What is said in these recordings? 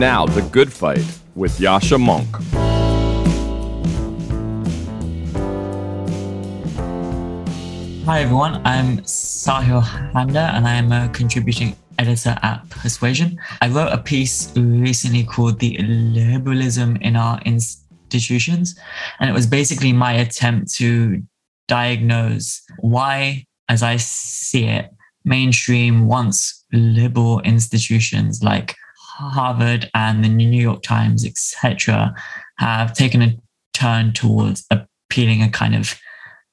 Now, The Good Fight with Yascha Mounk. Hi everyone, I'm Sahil Handa and I'm a contributing editor at Persuasion. I wrote a piece recently called The Illiberalism in Our Institutions, and it was basically my attempt to diagnose why, as I see it, mainstream once liberal institutions like Harvard and the New York Times, etc., have taken a turn towards appealing a kind of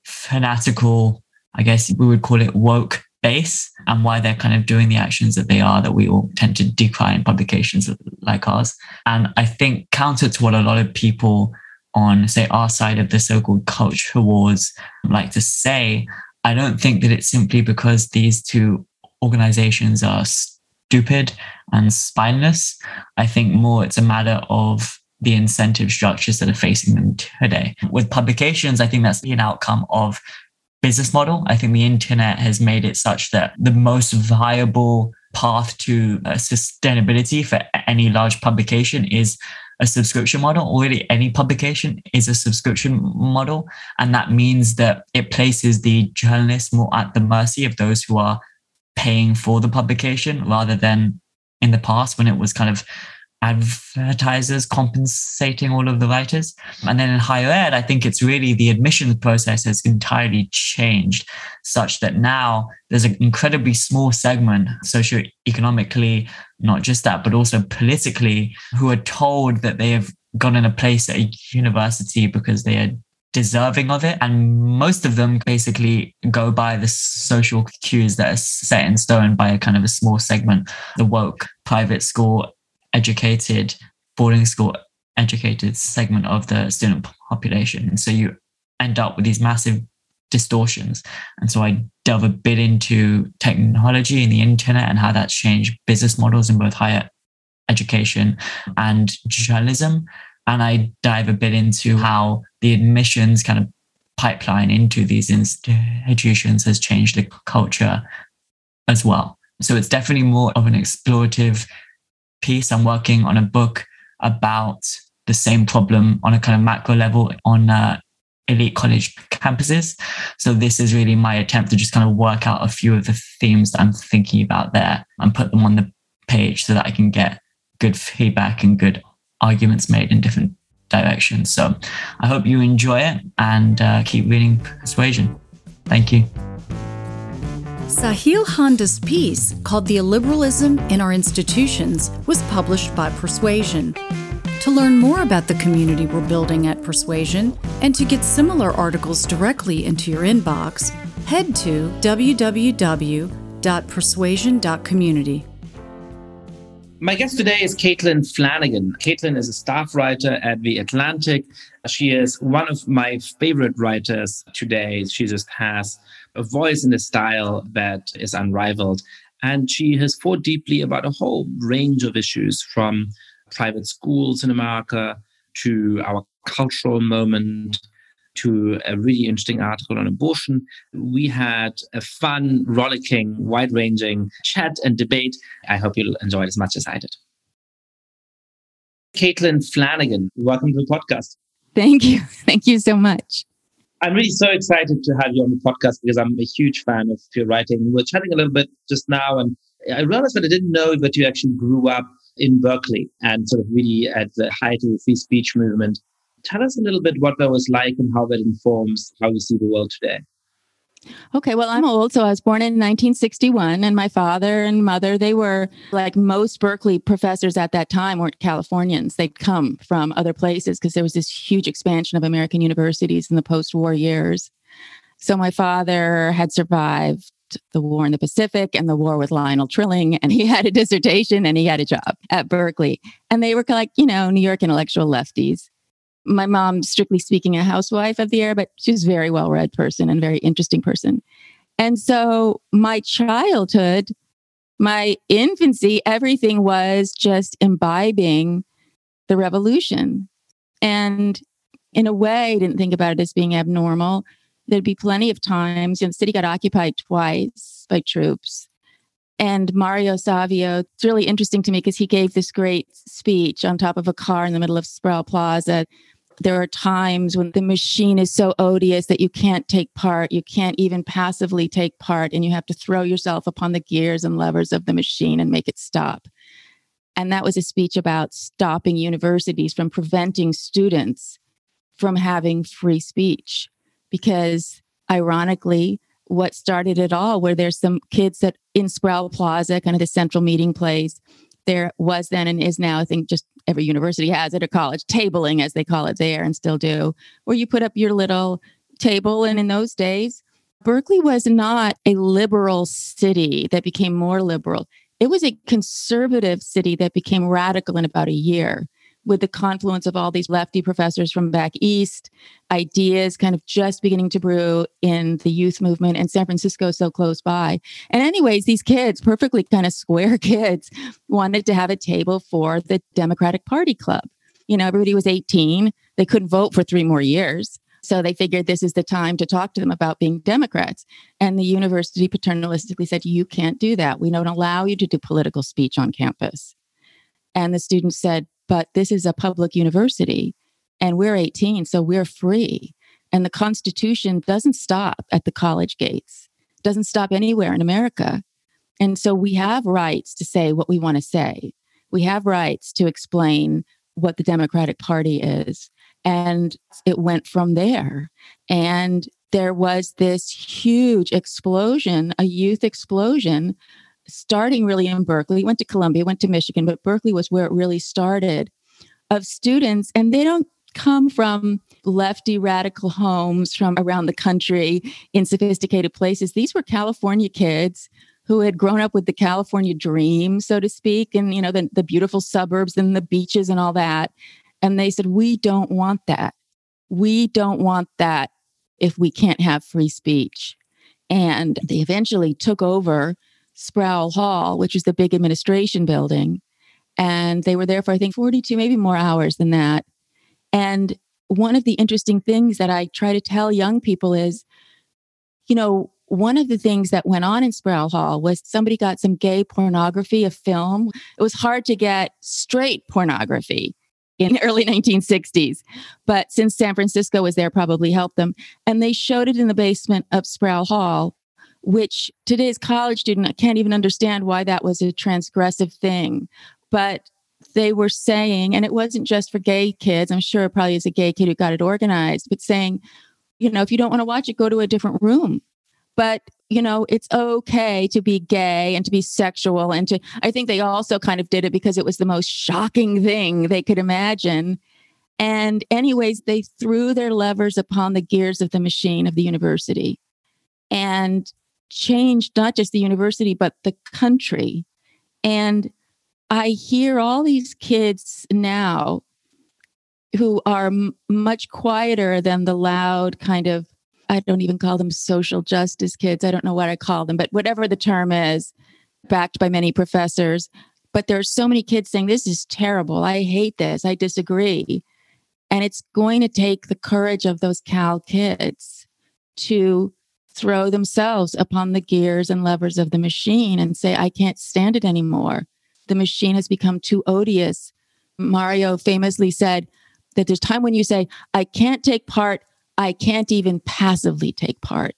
fanatical I guess we would call it woke base and why they're kind of doing the actions that they are that we all tend to decry in publications like ours. And I think counter to what a lot of people on, say, our side of the so called culture wars like to say, I don't think that it's simply because these two organizations are stupid and spineless. I think more it's a matter of the incentive structures that are facing them today. With publications, I think that's an outcome of business model. I think the internet has made it such that the most viable path to uh, sustainability for any large publication is a subscription model. Already, any publication is a subscription model. And that means that it places the journalists more at the mercy of those who are paying for the publication rather than in the past when it was kind of advertisers compensating all of the writers. And then in higher ed, I think it's really the admissions process has entirely changed such that now there's an incredibly small segment socioeconomically, not just that, but also politically, who are told that they have gotten a place at a university because they are deserving of it. And most of them basically go by the social cues that are set in stone by a kind of a small segment, the woke private school educated boarding school educated segment of the student population. And so you end up with these massive distortions. And so I delve a bit into technology and the internet and how that's changed business models in both higher education and journalism. And I dive a bit into how the admissions kind of pipeline into these institutions has changed the culture as well. So it's definitely more of an explorative piece. I'm working on a book about the same problem on a kind of macro level on uh, elite college campuses. So this is really my attempt to just kind of work out a few of the themes that I'm thinking about there and put them on the page so that I can get good feedback and good arguments made in different directions. So I hope you enjoy it and uh, keep reading Persuasion. Thank you. Sahil Handa's piece, called The Illiberalism in Our Institutions, was published by Persuasion. To learn more about the community we're building at Persuasion and to get similar articles directly into your inbox, head to www.persuasion.community. My guest today is Caitlin Flanagan. Caitlin is a staff writer at The Atlantic. She is one of my favorite writers today. She just has a voice and a style that is unrivaled. And she has thought deeply about a whole range of issues from private schools in America to our cultural moment to a really interesting article on abortion. We had a fun, rollicking, wide ranging chat and debate. I hope you'll enjoy it as much as I did. Caitlin Flanagan, welcome to the podcast. Thank you. Thank you so much. I'm really so excited to have you on the podcast because I'm a huge fan of your writing. We're chatting a little bit just now, and I realized that I didn't know that you actually grew up in Berkeley and sort of really at the height of the free speech movement. Tell us a little bit what that was like and how that informs how you see the world today. Okay, well, I'm old. So I was born in 1961, and my father and mother, they were like most Berkeley professors at that time weren't Californians. They'd come from other places because there was this huge expansion of American universities in the post war years. So my father had survived the war in the Pacific and the war with Lionel Trilling, and he had a dissertation and he had a job at Berkeley. And they were like, you know, New York intellectual lefties my mom, strictly speaking, a housewife of the era, but she was a very well read person and very interesting person. And so my childhood, my infancy, everything was just imbibing the revolution. And in a way, I didn't think about it as being abnormal. There'd be plenty of times, you know, the city got occupied twice by troops. And Mario Savio, it's really interesting to me because he gave this great speech on top of a car in the middle of Sproul Plaza. There are times when the machine is so odious that you can't take part, you can't even passively take part, and you have to throw yourself upon the gears and levers of the machine and make it stop. And that was a speech about stopping universities from preventing students from having free speech. Because ironically, what started it all, where there's some kids that in Sproul Plaza, kind of the central meeting place, there was then and is now, I think just every university has it or college, tabling as they call it there and still do, where you put up your little table. And in those days, Berkeley was not a liberal city that became more liberal. It was a conservative city that became radical in about a year with the confluence of all these lefty professors from back east, ideas kind of just beginning to brew in the youth movement, and San Francisco so close by. And, anyways, these kids, perfectly kind of square kids, wanted to have a table for the Democratic Party Club. You know, everybody was 18, they couldn't vote for three more years. So they figured this is the time to talk to them about being Democrats. And the university paternalistically said, You can't do that. We don't allow you to do political speech on campus. And the students said, but this is a public university and we're 18, so we're free. And the Constitution doesn't stop at the college gates, doesn't stop anywhere in America. And so we have rights to say what we want to say. We have rights to explain what the Democratic Party is. And it went from there. And there was this huge explosion, a youth explosion starting really in Berkeley, went to Columbia, went to Michigan, but Berkeley was where it really started of students. And they don't come from lefty radical homes from around the country in sophisticated places. These were California kids who had grown up with the California dream, so to speak, and you know, the, the beautiful suburbs and the beaches and all that. And they said, We don't want that. We don't want that if we can't have free speech. And they eventually took over Sproul Hall, which is the big administration building. And they were there for, I think, 42, maybe more hours than that. And one of the interesting things that I try to tell young people is, you know, one of the things that went on in Sproul Hall was somebody got some gay pornography, a film. It was hard to get straight pornography in the early 1960s. But since San Francisco was there, probably helped them. And they showed it in the basement of Sproul Hall which today's college student can't even understand why that was a transgressive thing. But they were saying, and it wasn't just for gay kids, I'm sure it probably is a gay kid who got it organized, but saying, you know, if you don't want to watch it, go to a different room. But, you know, it's okay to be gay and to be sexual. And to, I think they also kind of did it because it was the most shocking thing they could imagine. And, anyways, they threw their levers upon the gears of the machine of the university. And changed not just the university, but the country. And I hear all these kids now who are m- much quieter than the loud kind of, I don't even call them social justice kids. I don't know what I call them, but whatever the term is, backed by many professors. But there are so many kids saying, This is terrible. I hate this. I disagree. And it's going to take the courage of those Cal kids to throw themselves upon the gears and levers of the machine and say, I can't stand it anymore. The machine has become too odious. Mario famously said that there's time when you say, I can't take part, I can't even passively take part.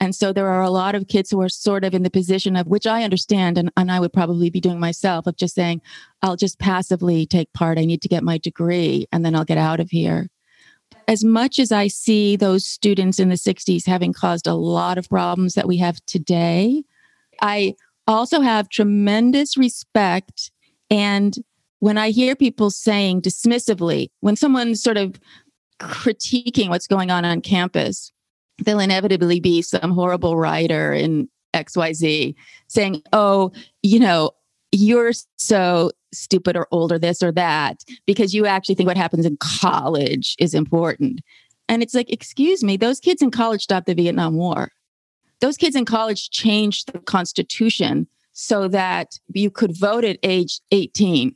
And so there are a lot of kids who are sort of in the position of which I understand, and, and I would probably be doing myself, of just saying, I'll just passively take part. I need to get my degree and then I'll get out of here as much as I see those students in the 60s having caused a lot of problems that we have today, I also have tremendous respect. And when I hear people saying dismissively, when someone's sort of critiquing what's going on on campus, there'll inevitably be some horrible writer in XYZ saying, oh, you know, you're so stupid or old or this or that because you actually think what happens in college is important. And it's like, excuse me, those kids in college stopped the Vietnam War. Those kids in college changed the Constitution so that you could vote at age 18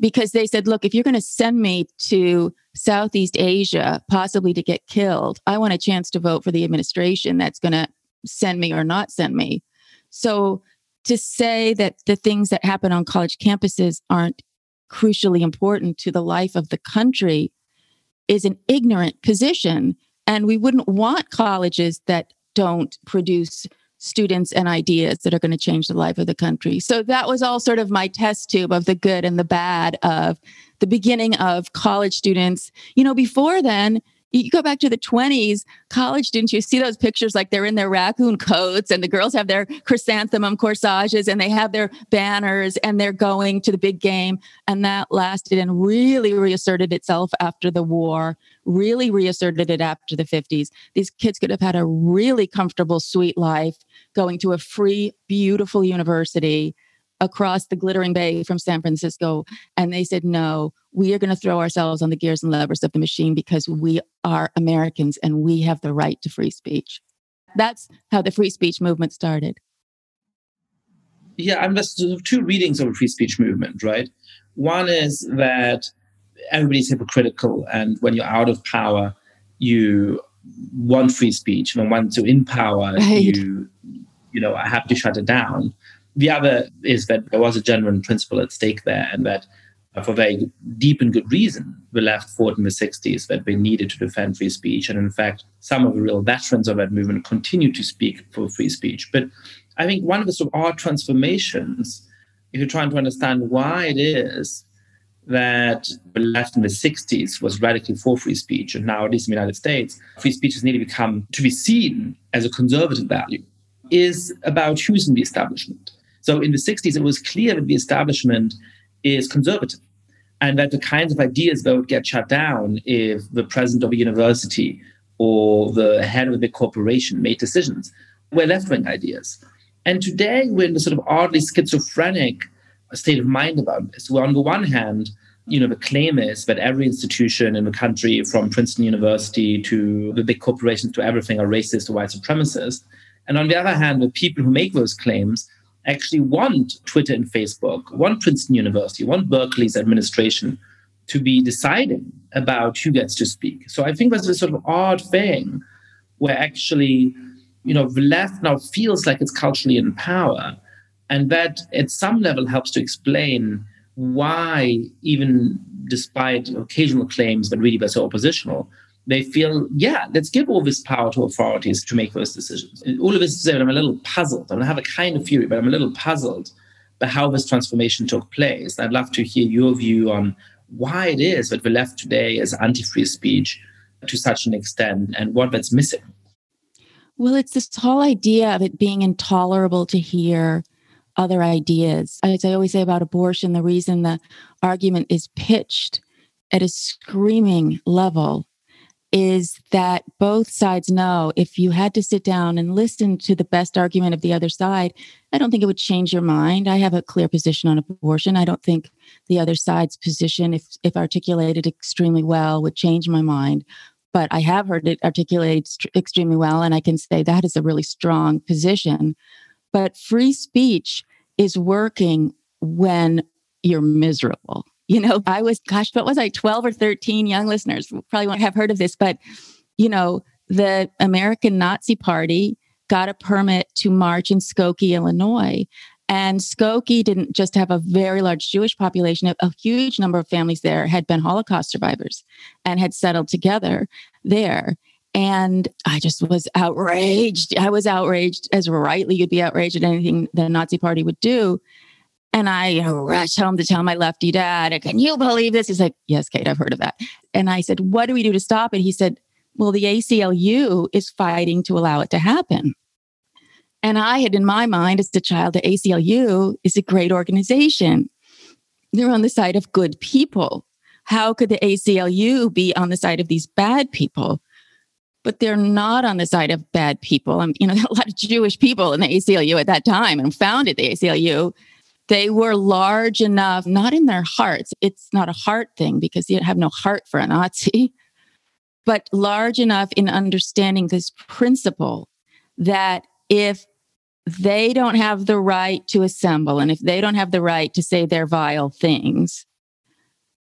because they said, look, if you're going to send me to Southeast Asia, possibly to get killed, I want a chance to vote for the administration that's going to send me or not send me. So to say that the things that happen on college campuses aren't crucially important to the life of the country is an ignorant position. And we wouldn't want colleges that don't produce students and ideas that are going to change the life of the country. So that was all sort of my test tube of the good and the bad of the beginning of college students. You know, before then, you go back to the 20s, college students, you see those pictures like they're in their raccoon coats and the girls have their chrysanthemum corsages and they have their banners and they're going to the big game. And that lasted and really reasserted itself after the war, really reasserted it after the 50s. These kids could have had a really comfortable, sweet life going to a free, beautiful university across the glittering bay from San Francisco. And they said, no, we are going to throw ourselves on the gears and levers of the machine because we are Americans and we have the right to free speech. That's how the free speech movement started. Yeah, I'm just two readings of a free speech movement, right? One is that everybody's hypocritical, and when you're out of power, you want free speech, and once you're in power, right. you you know have to shut it down. The other is that there was a genuine principle at stake there, and that uh, for very deep and good reason, the left fought in the 60s that they needed to defend free speech. And in fact, some of the real veterans of that movement continue to speak for free speech. But I think one of the sort of odd transformations, if you're trying to understand why it is that the left in the 60s was radically for free speech, and now, at least in the United States, free speech has nearly become to be seen as a conservative value, is about choosing the establishment. So in the 60s, it was clear that the establishment is conservative and that the kinds of ideas that would get shut down if the president of a university or the head of a big corporation made decisions were left-wing ideas. And today we're in a sort of oddly schizophrenic state of mind about this. Where on the one hand, you know, the claim is that every institution in the country, from Princeton University to the big corporations to everything, are racist or white supremacist. And on the other hand, the people who make those claims actually want Twitter and Facebook, want Princeton University, want Berkeley's administration to be deciding about who gets to speak. So I think there's this sort of odd thing where actually, you know, the left now feels like it's culturally in power. And that at some level helps to explain why, even despite occasional claims that really were so oppositional, they feel, yeah, let's give all this power to authorities to make those decisions. And all of this is I'm a little puzzled. I have a kind of fury, but I'm a little puzzled by how this transformation took place. I'd love to hear your view on why it is that the left today is anti-free speech to such an extent and what that's missing. Well, it's this whole idea of it being intolerable to hear other ideas. As I always say about abortion, the reason the argument is pitched at a screaming level is that both sides know if you had to sit down and listen to the best argument of the other side, I don't think it would change your mind. I have a clear position on abortion. I don't think the other side's position, if, if articulated extremely well, would change my mind. But I have heard it articulated st- extremely well, and I can say that is a really strong position. But free speech is working when you're miserable you know, I was, gosh, what was I, 12 or 13 young listeners probably won't have heard of this, but, you know, the American Nazi Party got a permit to march in Skokie, Illinois. And Skokie didn't just have a very large Jewish population, a huge number of families there had been Holocaust survivors and had settled together there. And I just was outraged. I was outraged, as rightly you'd be outraged at anything the Nazi Party would do. And I you know, rushed home to tell my lefty dad, Can you believe this? He's like, Yes, Kate, I've heard of that. And I said, What do we do to stop it? He said, Well, the ACLU is fighting to allow it to happen. And I had in my mind as a child, the ACLU is a great organization. They're on the side of good people. How could the ACLU be on the side of these bad people? But they're not on the side of bad people. And, you know, a lot of Jewish people in the ACLU at that time and founded the ACLU they were large enough, not in their hearts. It's not a heart thing because you have no heart for a Nazi, but large enough in understanding this principle that if they don't have the right to assemble and if they don't have the right to say their vile things,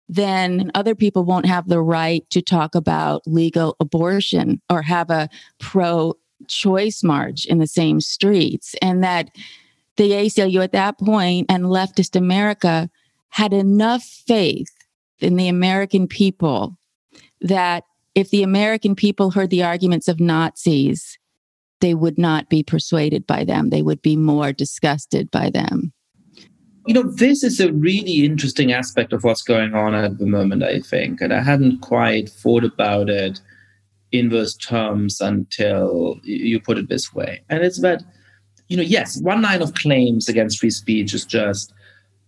then other people won't have the right to talk about legal abortion or have a pro choice march in the same streets. And that the ACLU at that point and leftist America had enough faith in the American people that if the American people heard the arguments of Nazis, they would not be persuaded by them. They would be more disgusted by them. You know, this is a really interesting aspect of what's going on at the moment, I think. And I hadn't quite thought about it in those terms until you put it this way. And it's that, you know, yes, one line of claims against free speech is just,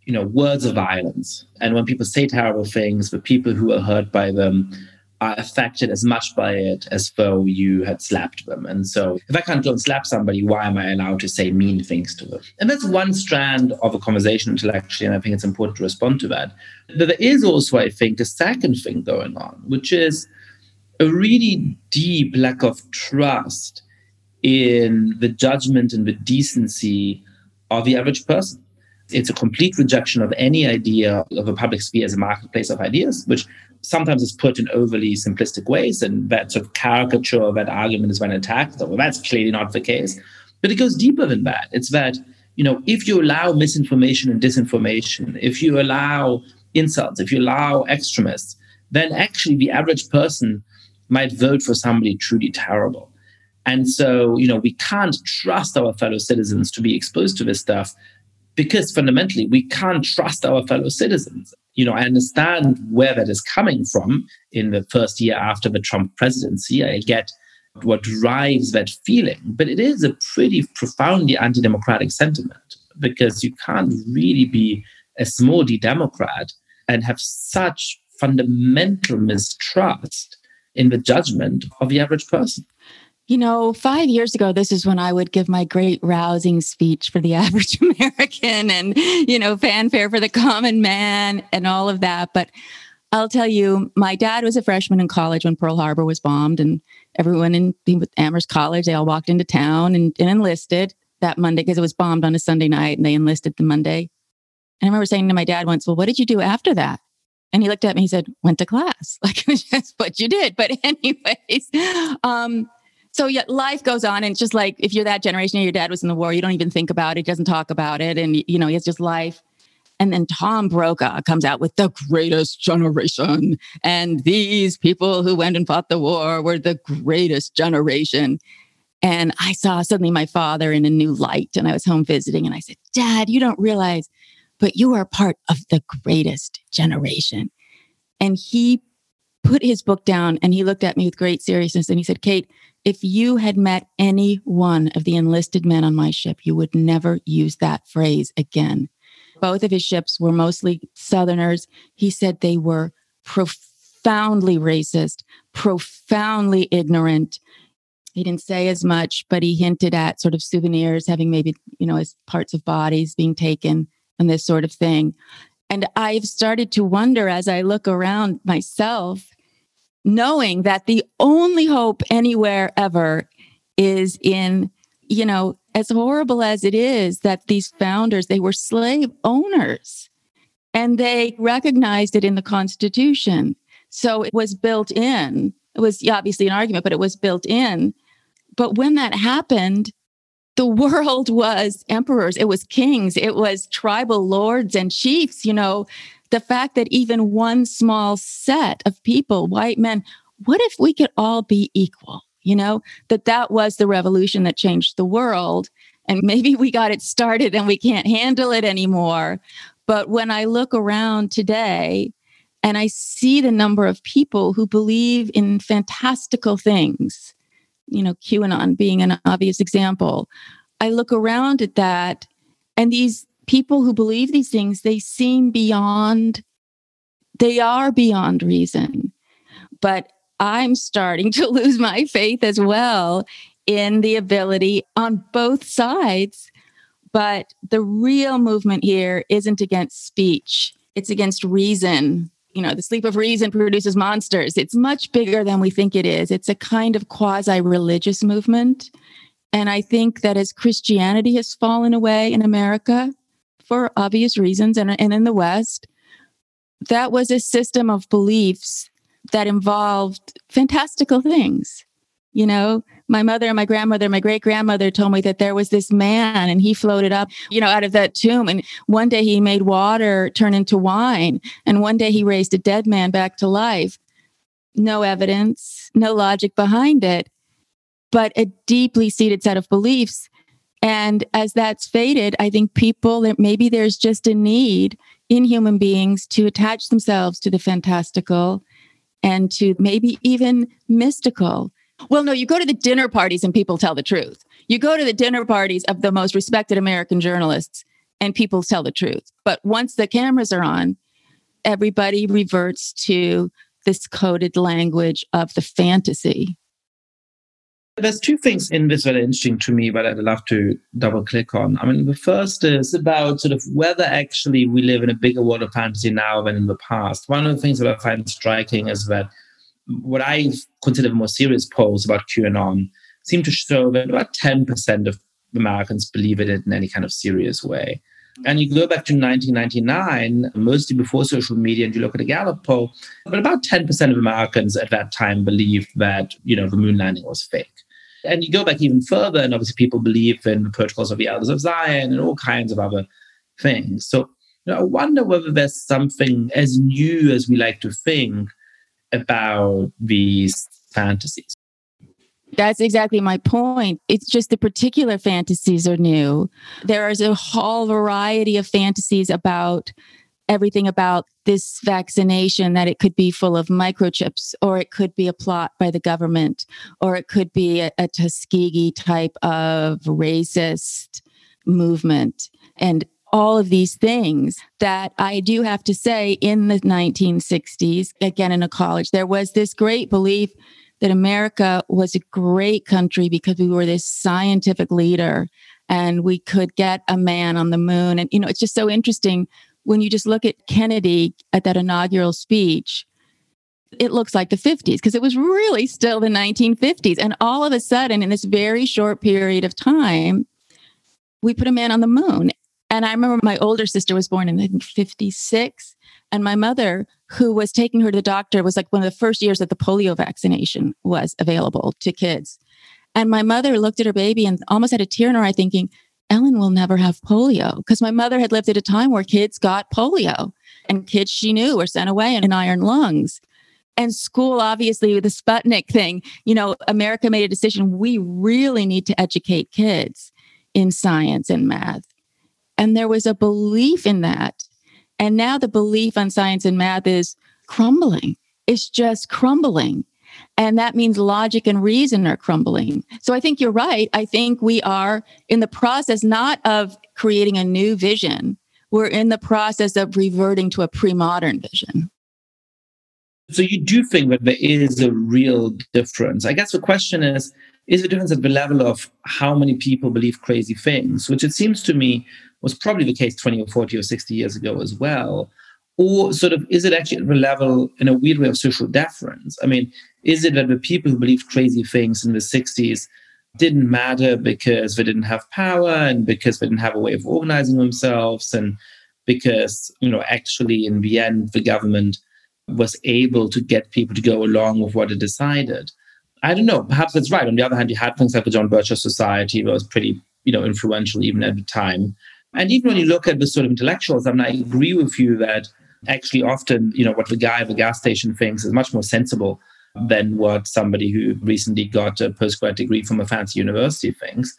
you know, words of violence. And when people say terrible things, the people who are hurt by them are affected as much by it as though you had slapped them. And so if I can't go and slap somebody, why am I allowed to say mean things to them? And that's one strand of a conversation intellectually, and I think it's important to respond to that. But there is also, I think, a second thing going on, which is a really deep lack of trust in the judgment and the decency of the average person. It's a complete rejection of any idea of a public sphere as a marketplace of ideas, which sometimes is put in overly simplistic ways. And that sort of caricature of that argument is when attacked. Well, that's clearly not the case. But it goes deeper than that. It's that, you know, if you allow misinformation and disinformation, if you allow insults, if you allow extremists, then actually the average person might vote for somebody truly terrible. And so, you know, we can't trust our fellow citizens to be exposed to this stuff because fundamentally we can't trust our fellow citizens. You know, I understand where that is coming from in the first year after the Trump presidency. I get what drives that feeling, but it is a pretty profoundly anti democratic sentiment because you can't really be a small d Democrat and have such fundamental mistrust in the judgment of the average person. You know, five years ago, this is when I would give my great rousing speech for the average American and, you know, fanfare for the common man and all of that. But I'll tell you, my dad was a freshman in college when Pearl Harbor was bombed, and everyone in Amherst College, they all walked into town and, and enlisted that Monday because it was bombed on a Sunday night and they enlisted the Monday. And I remember saying to my dad once, Well, what did you do after that? And he looked at me, he said, Went to class. Like, that's what you did. But, anyways, um, so yeah, life goes on. And it's just like if you're that generation, your dad was in the war, you don't even think about it, doesn't talk about it. And, you know, it's just life. And then Tom Brokaw comes out with the greatest generation. And these people who went and fought the war were the greatest generation. And I saw suddenly my father in a new light. And I was home visiting and I said, Dad, you don't realize, but you are part of the greatest generation. And he put his book down and he looked at me with great seriousness and he said, Kate, if you had met any one of the enlisted men on my ship, you would never use that phrase again. Both of his ships were mostly Southerners. He said they were profoundly racist, profoundly ignorant. He didn't say as much, but he hinted at sort of souvenirs having maybe, you know, as parts of bodies being taken and this sort of thing. And I've started to wonder as I look around myself knowing that the only hope anywhere ever is in, you know, as horrible as it is that these founders, they were slave owners and they recognized it in the Constitution. So it was built in. It was obviously an argument, but it was built in. But when that happened, the world was emperors, it was kings, it was tribal lords and chiefs, you know, the fact that even one small set of people, white men, what if we could all be equal? You know, that that was the revolution that changed the world. And maybe we got it started and we can't handle it anymore. But when I look around today and I see the number of people who believe in fantastical things, you know, QAnon being an obvious example, I look around at that and these people who believe these things, they seem beyond, they are beyond reason. But I'm starting to lose my faith as well in the ability on both sides. But the real movement here isn't against speech, it's against reason. You know, the sleep of reason produces monsters. It's much bigger than we think it is. It's a kind of quasi religious movement. And I think that as Christianity has fallen away in America, for obvious reasons and, and in the West, that was a system of beliefs that involved fantastical things. You know, my mother and my grandmother, my great grandmother told me that there was this man and he floated up, you know, out of that tomb. And one day he made water turn into wine. And one day he raised a dead man back to life. No evidence, no logic behind it, but a deeply seated set of beliefs. And as that's faded, I think people that maybe there's just a need in human beings to attach themselves to the fantastical and to maybe even mystical. Well, no, you go to the dinner parties and people tell the truth. You go to the dinner parties of the most respected American journalists and people tell the truth. But once the cameras are on, everybody reverts to this coded language of the fantasy. There's two things in this that are interesting to me, but I'd love to double click on. I mean, the first is about sort of whether actually we live in a bigger world of fantasy now than in the past. One of the things that I find striking is that what I consider the more serious polls about QAnon seem to show that about 10% of Americans believe in it in any kind of serious way. And you go back to 1999, mostly before social media, and you look at a Gallup poll, but about 10% of Americans at that time believed that, you know, the moon landing was fake. And you go back even further, and obviously people believe in the protocols of the Elders of Zion and all kinds of other things. So you know, I wonder whether there's something as new as we like to think about these fantasies. That's exactly my point. It's just the particular fantasies are new. There is a whole variety of fantasies about everything about this vaccination that it could be full of microchips or it could be a plot by the government or it could be a, a Tuskegee type of racist movement and all of these things that I do have to say in the 1960s, again in a college, there was this great belief that America was a great country because we were this scientific leader and we could get a man on the moon. And, you know, it's just so interesting when you just look at Kennedy at that inaugural speech, it looks like the 50s because it was really still the 1950s. And all of a sudden, in this very short period of time, we put a man on the moon. And I remember my older sister was born in I think 56. And my mother, who was taking her to the doctor, was like one of the first years that the polio vaccination was available to kids. And my mother looked at her baby and almost had a tear in her eye, thinking, Ellen will never have polio because my mother had lived at a time where kids got polio and kids she knew were sent away in iron lungs. And school, obviously, with the Sputnik thing, you know, America made a decision. We really need to educate kids in science and math. And there was a belief in that. And now the belief on science and math is crumbling. It's just crumbling. And that means logic and reason are crumbling. So I think you're right. I think we are in the process not of creating a new vision, we're in the process of reverting to a pre modern vision. So you do think that there is a real difference. I guess the question is is the difference at the level of how many people believe crazy things, which it seems to me was probably the case 20 or 40 or 60 years ago as well. Or sort of is it actually at the level in a weird way of social deference? I mean, is it that the people who believed crazy things in the 60s didn't matter because they didn't have power and because they didn't have a way of organizing themselves and because, you know, actually in the end, the government was able to get people to go along with what it decided. I don't know. Perhaps that's right. On the other hand, you had things like the John Birch Society, that was pretty, you know, influential even at the time. And even when you look at the sort of intellectuals, I mean, I agree with you that actually often, you know, what the guy at the gas station thinks is much more sensible than what somebody who recently got a postgrad degree from a fancy university thinks.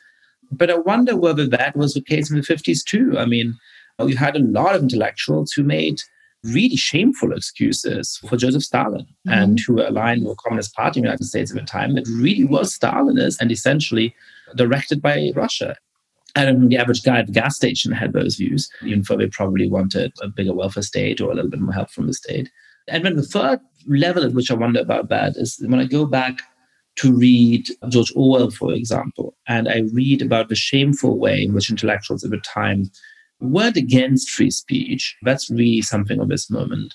But I wonder whether that was the case in the 50s too. I mean, you had a lot of intellectuals who made really shameful excuses for Joseph Stalin mm-hmm. and who were aligned with the Communist Party in the United States at the time that really was Stalinist and essentially directed by Russia. And the average guy at the gas station had those views, even though they probably wanted a bigger welfare state or a little bit more help from the state. And then the third level at which I wonder about that is when I go back to read George Orwell, for example, and I read about the shameful way in which intellectuals at the time weren't against free speech. That's really something of this moment,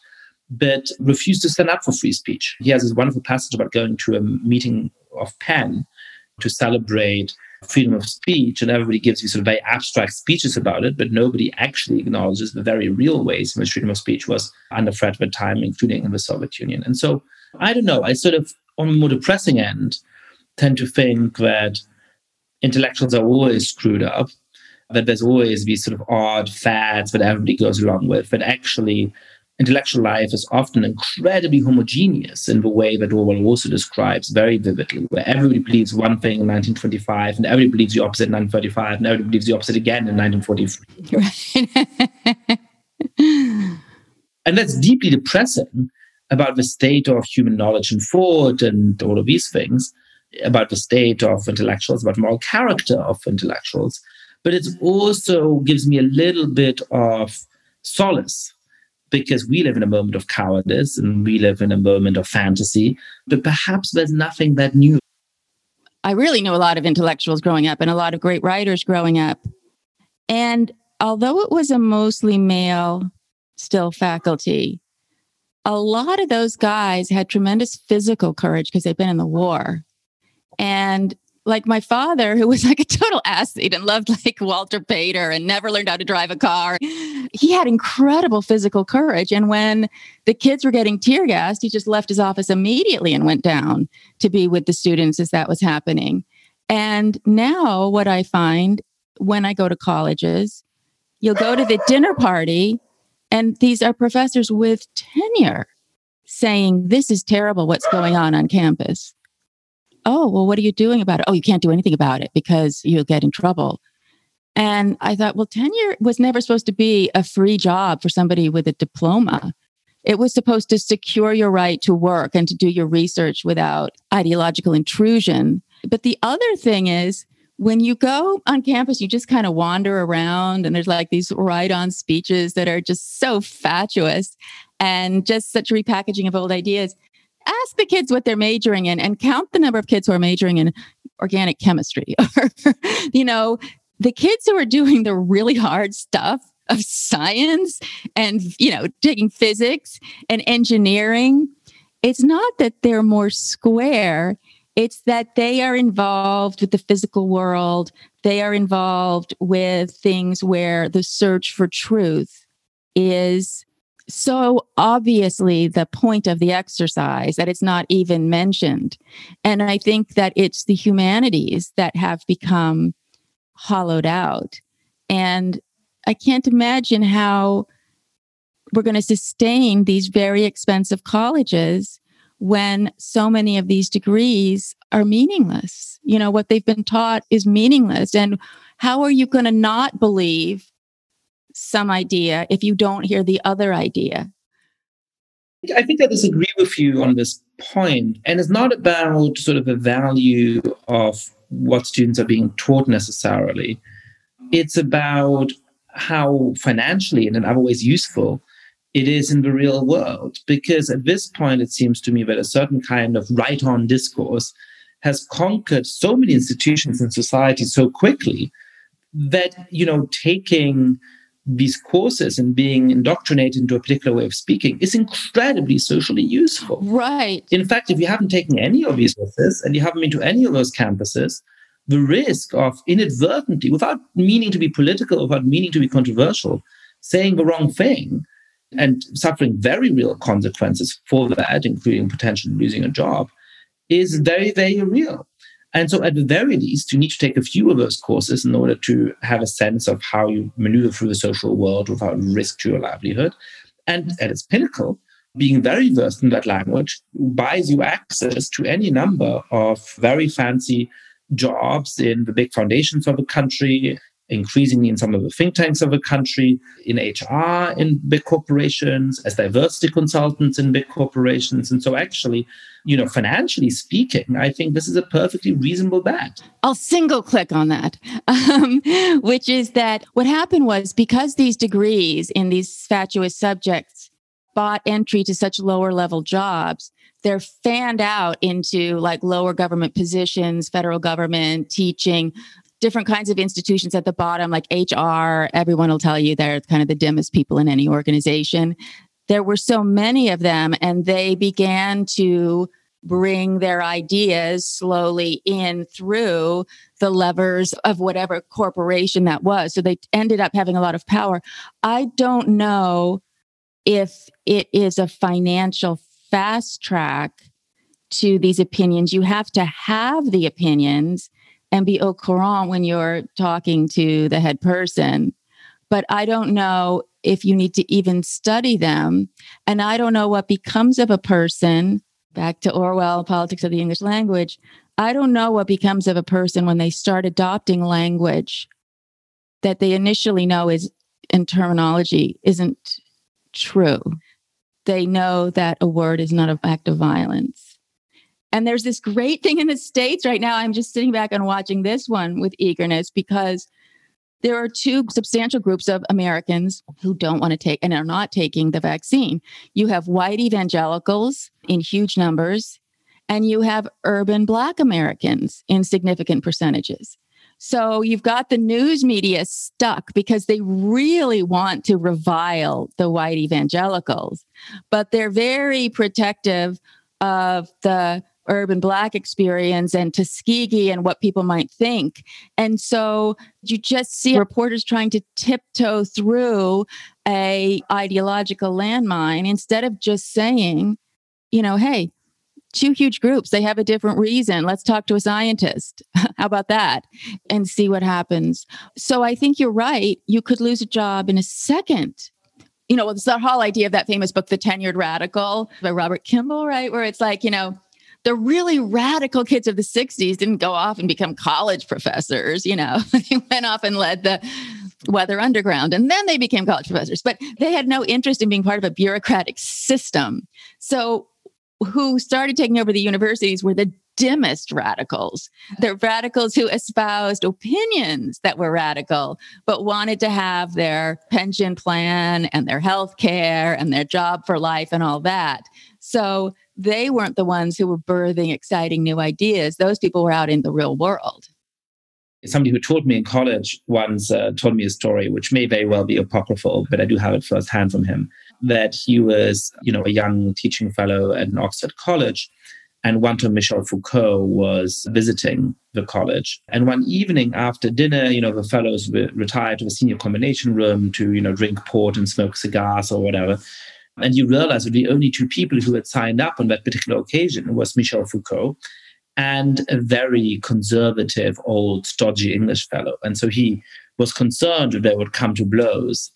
but refused to stand up for free speech. He has this wonderful passage about going to a meeting of PEN to celebrate freedom of speech, and everybody gives you sort of very abstract speeches about it, but nobody actually acknowledges the very real ways in which freedom of speech was under threat at the time, including in the Soviet Union. And so I don't know, I sort of, on a more depressing end, tend to think that intellectuals are always screwed up, that there's always these sort of odd fads that everybody goes along with, but actually intellectual life is often incredibly homogeneous in the way that Orwell also describes very vividly, where everybody believes one thing in 1925 and everybody believes the opposite in 1935 and everybody believes the opposite again in 1943. Right. and that's deeply depressing about the state of human knowledge and thought and all of these things, about the state of intellectuals, about moral character of intellectuals. But it also gives me a little bit of solace because we live in a moment of cowardice and we live in a moment of fantasy, but perhaps there's nothing that new. I really know a lot of intellectuals growing up and a lot of great writers growing up. And although it was a mostly male still faculty, a lot of those guys had tremendous physical courage because they've been in the war. And like my father, who was like a total athlete and loved like Walter Pater and never learned how to drive a car, he had incredible physical courage. And when the kids were getting tear gassed, he just left his office immediately and went down to be with the students as that was happening. And now, what I find when I go to colleges, you'll go to the dinner party and these are professors with tenure saying, This is terrible what's going on on campus. Oh, well, what are you doing about it? Oh, you can't do anything about it because you'll get in trouble. And I thought, well, tenure was never supposed to be a free job for somebody with a diploma. It was supposed to secure your right to work and to do your research without ideological intrusion. But the other thing is, when you go on campus, you just kind of wander around and there's like these right on speeches that are just so fatuous and just such repackaging of old ideas. Ask the kids what they're majoring in and count the number of kids who are majoring in organic chemistry or, you know, the kids who are doing the really hard stuff of science and, you know, taking physics and engineering. It's not that they're more square it's that they are involved with the physical world. They are involved with things where the search for truth is so obviously the point of the exercise that it's not even mentioned. And I think that it's the humanities that have become hollowed out. And I can't imagine how we're going to sustain these very expensive colleges when so many of these degrees are meaningless. You know, what they've been taught is meaningless. And how are you going to not believe some idea if you don't hear the other idea? I think I disagree with you on this point. And it's not about sort of the value of what students are being taught necessarily. It's about how financially and in other ways useful it is in the real world. Because at this point, it seems to me that a certain kind of right on discourse has conquered so many institutions in society so quickly that, you know, taking these courses and being indoctrinated into a particular way of speaking is incredibly socially useful. Right. In fact, if you haven't taken any of these courses and you haven't been to any of those campuses, the risk of inadvertently, without meaning to be political, without meaning to be controversial, saying the wrong thing and suffering very real consequences for that, including potentially losing a job, is very, very real. And so, at the very least, you need to take a few of those courses in order to have a sense of how you maneuver through the social world without risk to your livelihood. And at its pinnacle, being very versed in that language buys you access to any number of very fancy jobs in the big foundations of a country, increasingly in some of the think tanks of the country, in HR in big corporations, as diversity consultants in big corporations. And so, actually, you know, financially speaking, I think this is a perfectly reasonable bet. I'll single click on that, um, which is that what happened was because these degrees in these fatuous subjects bought entry to such lower level jobs, they're fanned out into like lower government positions, federal government, teaching, different kinds of institutions at the bottom, like HR, everyone will tell you they're kind of the dimmest people in any organization. There were so many of them, and they began to bring their ideas slowly in through the levers of whatever corporation that was. So they ended up having a lot of power. I don't know if it is a financial fast track to these opinions. You have to have the opinions and be au courant when you're talking to the head person. But I don't know if you need to even study them. And I don't know what becomes of a person, back to Orwell, Politics of the English Language. I don't know what becomes of a person when they start adopting language that they initially know is in terminology isn't true. They know that a word is not an act of violence. And there's this great thing in the States right now. I'm just sitting back and watching this one with eagerness because there are two substantial groups of Americans who don't want to take and are not taking the vaccine. You have white evangelicals in huge numbers, and you have urban Black Americans in significant percentages. So you've got the news media stuck because they really want to revile the white evangelicals, but they're very protective of the urban black experience and Tuskegee and what people might think. And so you just see reporters trying to tiptoe through a ideological landmine instead of just saying, you know, hey, two huge groups, they have a different reason. Let's talk to a scientist. How about that? And see what happens. So I think you're right. You could lose a job in a second you know, it's the whole idea of that famous book, The Tenured Radical by Robert Kimball, right? Where it's like, you know, the really radical kids of the 60s didn't go off and become college professors, you know, they went off and led the Weather Underground and then they became college professors, but they had no interest in being part of a bureaucratic system. So, who started taking over the universities were the dimmest radicals. They're radicals who espoused opinions that were radical, but wanted to have their pension plan and their health care and their job for life and all that. So they weren't the ones who were birthing exciting new ideas. Those people were out in the real world. Somebody who taught me in college once uh, told me a story, which may very well be apocryphal, but I do have it firsthand from him. That he was, you know, a young teaching fellow at an Oxford college, and one time Michel Foucault was visiting the college. And one evening after dinner, you know, the fellows retired to the senior combination room to, you know, drink port and smoke cigars or whatever. And you realize that the only two people who had signed up on that particular occasion was Michel Foucault and a very conservative, old, stodgy English fellow. And so he was concerned that they would come to blows.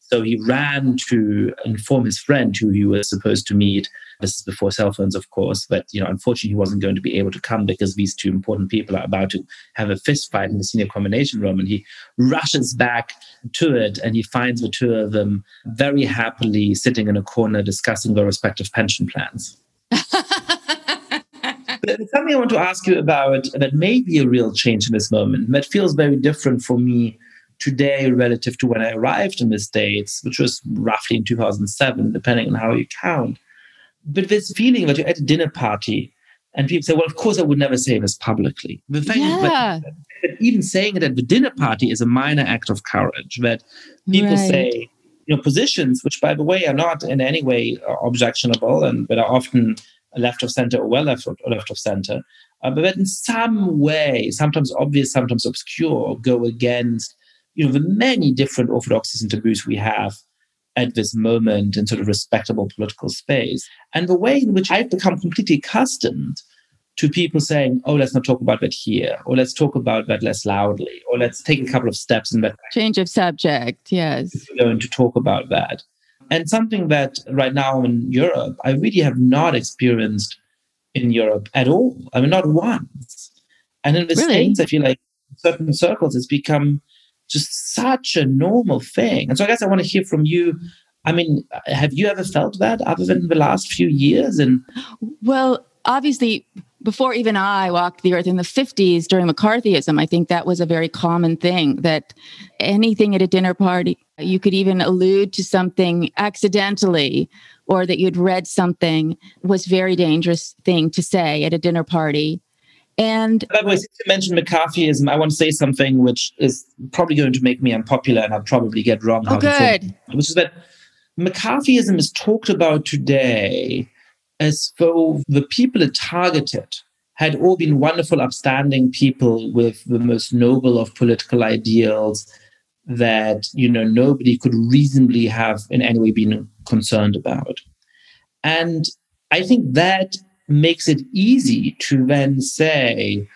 So he ran to inform his friend who he was supposed to meet. This is before cell phones, of course, but you know, unfortunately, he wasn't going to be able to come because these two important people are about to have a fist fight in the senior combination room. And he rushes back to it, and he finds the two of them very happily sitting in a corner discussing their respective pension plans. but something I want to ask you about that may be a real change in this moment that feels very different for me today relative to when I arrived in the States, which was roughly in 2007, depending on how you count. But this feeling that you're at a dinner party and people say, well, of course, I would never say this publicly. The fact yeah. is, that, even saying it at the dinner party is a minor act of courage. That people right. say, you know, positions, which, by the way, are not in any way objectionable and but are often left of center or well left, or left of center, uh, but that in some way, sometimes obvious, sometimes obscure, go against you know, the many different orthodoxies and taboos we have at this moment in sort of respectable political space, and the way in which I've become completely accustomed to people saying, oh, let's not talk about that here, or let's talk about that less loudly, or let's take a couple of steps in that change of subject. Yes. We're going to talk about that. And something that right now in Europe, I really have not experienced in Europe at all. I mean, not once. And in the really? States, I feel like certain circles, it's become just such a normal thing. And so I guess I want to hear from you. I mean, have you ever felt that other than the last few years? And well, obviously, before even I walked the earth in the 50s during McCarthyism, I think that was a very common thing that anything at a dinner party, you could even allude to something accidentally or that you'd read something was very dangerous thing to say at a dinner party and by the way, since you mentioned McCarthyism, I want to say something which is probably going to make me unpopular and I'll probably get wrong. Oh, good. which is that McCarthyism is talked about today as though the people it targeted had all been wonderful, upstanding people with the most noble of political ideals that you know nobody could reasonably have in any way been concerned about. And I think that makes it easy to then say,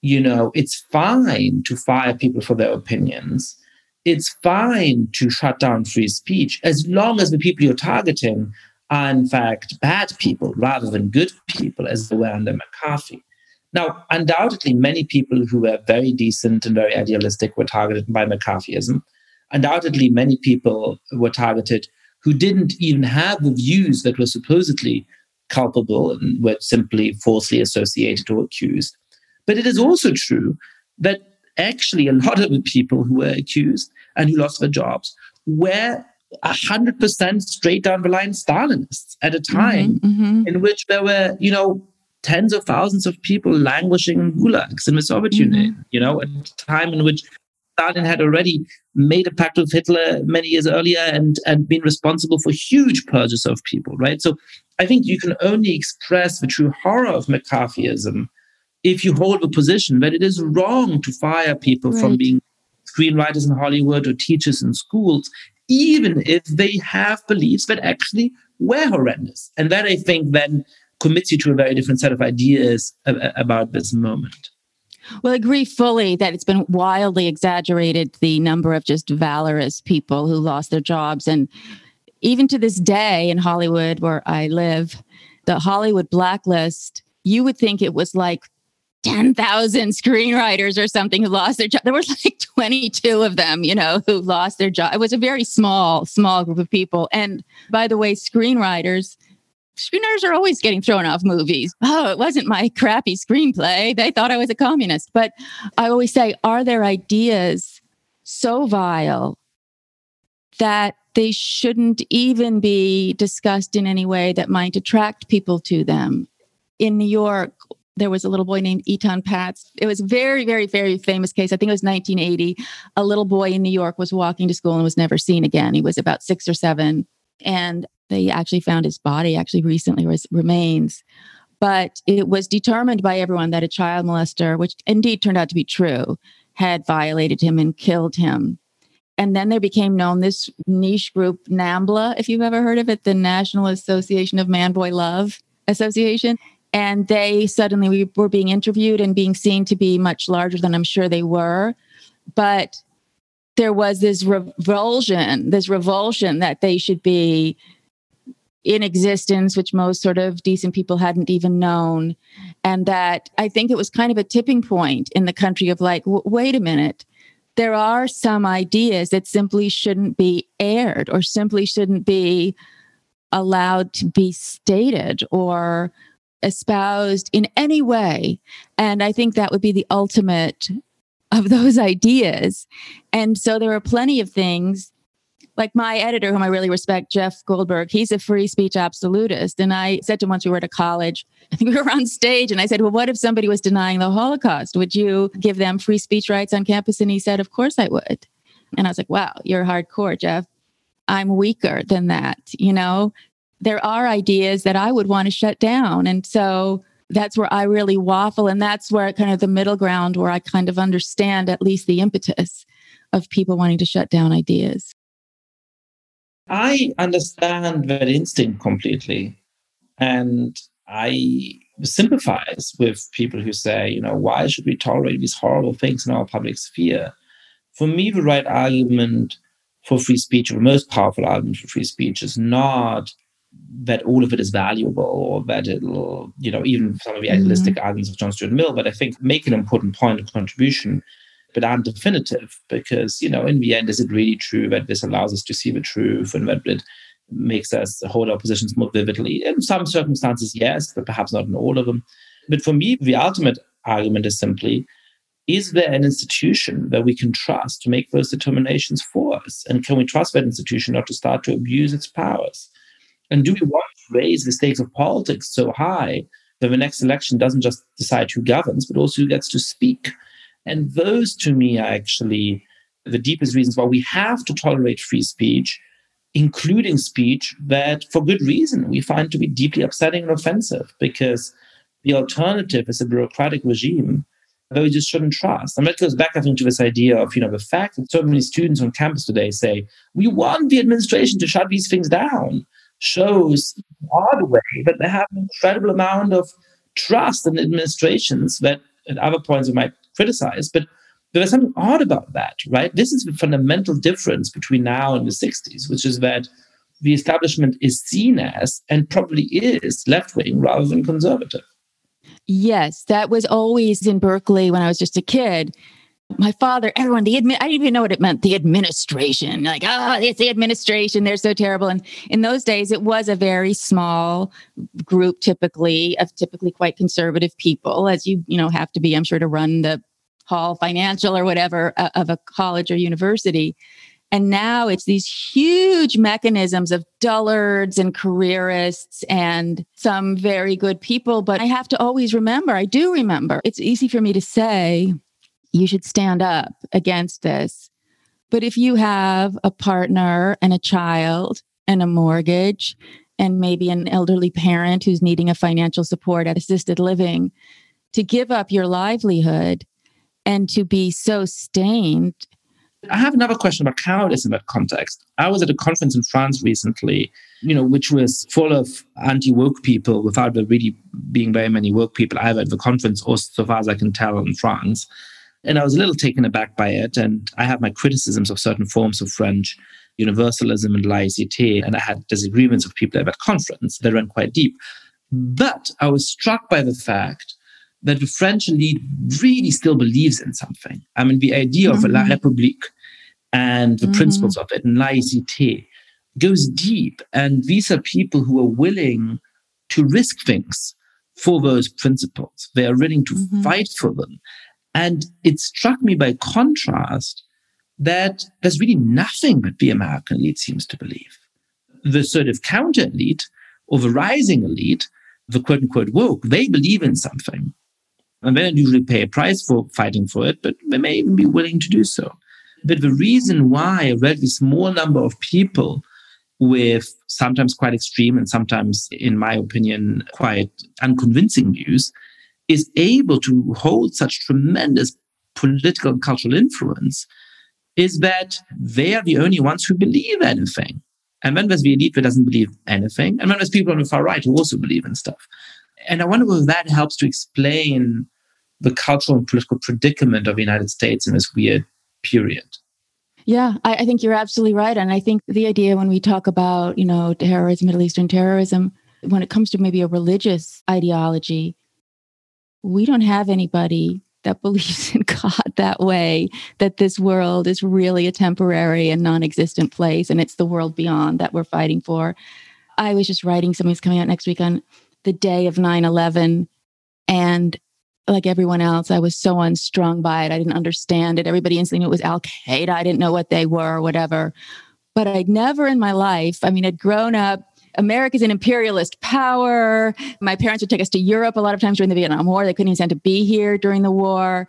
you know, it's fine to fire people for their opinions. It's fine to shut down free speech as long as the people you're targeting are, in fact, bad people rather than good people, as they were under McCarthy. Now, undoubtedly, many people who were very decent and very idealistic were targeted by McCarthyism. Undoubtedly, many people were targeted who didn't even have the views that were supposedly culpable and were simply falsely associated or accused. But it is also true that actually a lot of the people who were accused and who lost their jobs were 100% straight down the line Stalinists at a mm-hmm, time mm-hmm, mm-hmm. in which there were, you know, tens of thousands of people languishing in gulags in the Soviet mm-hmm. Union, you know, at a time in which Stalin had already made a pact with Hitler many years earlier and, and been responsible for huge purges of people, right? So I think you can only express the true horror of McCarthyism if you hold the position that it is wrong to fire people right. from being screenwriters in Hollywood or teachers in schools, even if they have beliefs that actually were horrendous. And that I think then commits you to a very different set of ideas about this moment. Well, I agree fully that it's been wildly exaggerated the number of just valorous people who lost their jobs. And even to this day in Hollywood, where I live, the Hollywood blacklist, you would think it was like 10,000 screenwriters or something who lost their job. There were like 22 of them, you know, who lost their job. It was a very small, small group of people. And by the way, screenwriters, screenwriters are always getting thrown off movies. Oh, it wasn't my crappy screenplay. They thought I was a communist. But I always say, are there ideas so vile that they shouldn't even be discussed in any way that might attract people to them? In New York, there was a little boy named Etan Patz. It was very, very, very famous case. I think it was 1980. A little boy in New York was walking to school and was never seen again. He was about six or seven. And they actually found his body actually recently was remains. But it was determined by everyone that a child molester, which indeed turned out to be true, had violated him and killed him. And then there became known this niche group, NAMBLA, if you've ever heard of it, the National Association of Man Boy Love Association. And they suddenly were being interviewed and being seen to be much larger than I'm sure they were. But there was this revulsion, this revulsion that they should be in existence, which most sort of decent people hadn't even known. And that I think it was kind of a tipping point in the country of like, w- wait a minute, there are some ideas that simply shouldn't be aired or simply shouldn't be allowed to be stated or espoused in any way. And I think that would be the ultimate of those ideas. And so there are plenty of things like my editor, whom I really respect, Jeff Goldberg, he's a free speech absolutist. And I said to him once we were at a college, I think we were on stage, and I said, Well, what if somebody was denying the Holocaust? Would you give them free speech rights on campus? And he said, Of course I would. And I was like, Wow, you're hardcore, Jeff. I'm weaker than that. You know, there are ideas that I would want to shut down. And so that's where I really waffle. And that's where kind of the middle ground where I kind of understand at least the impetus of people wanting to shut down ideas. I understand that instinct completely. And I sympathize with people who say, you know, why should we tolerate these horrible things in our public sphere? For me, the right argument for free speech, or the most powerful argument for free speech, is not that all of it is valuable or that it'll, you know, even some of the idealistic mm-hmm. arguments of John Stuart Mill, but I think make an important point of contribution, but aren't definitive because, you know, in the end, is it really true that this allows us to see the truth and that it makes us hold our positions more vividly? In some circumstances, yes, but perhaps not in all of them. But for me, the ultimate argument is simply is there an institution that we can trust to make those determinations for us? And can we trust that institution not to start to abuse its powers? And do we want to raise the stakes of politics so high that the next election doesn't just decide who governs, but also who gets to speak? And those, to me, are actually the deepest reasons why we have to tolerate free speech, including speech that, for good reason, we find to be deeply upsetting and offensive, because the alternative is a bureaucratic regime that we just shouldn't trust. And that goes back, I think, to this idea of, you know, the fact that so many students on campus today say, we want the administration to shut these things down shows odd way that they have an incredible amount of trust in administrations that at other points we might criticize. But there's something odd about that, right? This is the fundamental difference between now and the 60s, which is that the establishment is seen as and probably is left wing rather than conservative. Yes, that was always in Berkeley when I was just a kid. My father, everyone, the admin, I didn't even know what it meant. The administration, like, oh, it's the administration. They're so terrible. And in those days, it was a very small group, typically of typically quite conservative people, as you you know have to be, I'm sure, to run the hall financial or whatever uh, of a college or university. And now it's these huge mechanisms of dullards and careerists and some very good people. But I have to always remember, I do remember, it's easy for me to say, you should stand up against this. But if you have a partner and a child and a mortgage and maybe an elderly parent who's needing a financial support at assisted living, to give up your livelihood and to be so stained I have another question about cowardice in that context. I was at a conference in France recently, you know, which was full of anti-woke people without there really being very many woke people either at the conference or so far as I can tell in France. And I was a little taken aback by it. And I have my criticisms of certain forms of French universalism and laïcité. And I had disagreements with people at that conference that ran quite deep. But I was struck by the fact that the French elite really still believes in something. I mean, the idea mm-hmm. of La République and the mm-hmm. principles of it and laïcité goes deep. And these are people who are willing to risk things for those principles. They are willing to mm-hmm. fight for them. And it struck me by contrast that there's really nothing that the American elite seems to believe. The sort of counter elite or the rising elite, the quote unquote woke, they believe in something. And they don't usually pay a price for fighting for it, but they may even be willing to do so. But the reason why a relatively small number of people with sometimes quite extreme and sometimes, in my opinion, quite unconvincing views is able to hold such tremendous political and cultural influence is that they are the only ones who believe anything. And then there's the elite that doesn't believe anything. And then there's people on the far right who also believe in stuff. And I wonder whether that helps to explain the cultural and political predicament of the United States in this weird period. Yeah, I, I, think you're absolutely right. And I think the idea when we talk about, you know, terrorism, Middle Eastern terrorism, when it comes to maybe a religious ideology, we don't have anybody that believes in God that way, that this world is really a temporary and non existent place and it's the world beyond that we're fighting for. I was just writing something that's coming out next week on the day of 9 11. And like everyone else, I was so unstrung by it. I didn't understand it. Everybody instantly knew it was Al Qaeda. I didn't know what they were or whatever. But I'd never in my life, I mean, I'd grown up. America's an imperialist power. My parents would take us to Europe a lot of times during the Vietnam War. They couldn't even stand to be here during the war.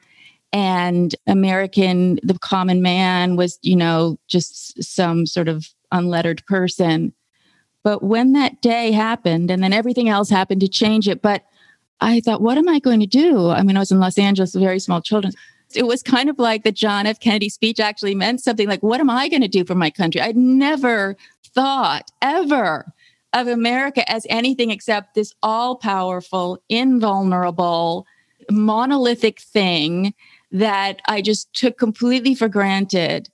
And American, the common man was, you know, just some sort of unlettered person. But when that day happened, and then everything else happened to change it, but I thought, what am I going to do? I mean, I was in Los Angeles, with very small children. It was kind of like the John F. Kennedy speech actually meant something like, what am I going to do for my country? I'd never thought ever of America as anything except this all powerful, invulnerable, monolithic thing that I just took completely for granted.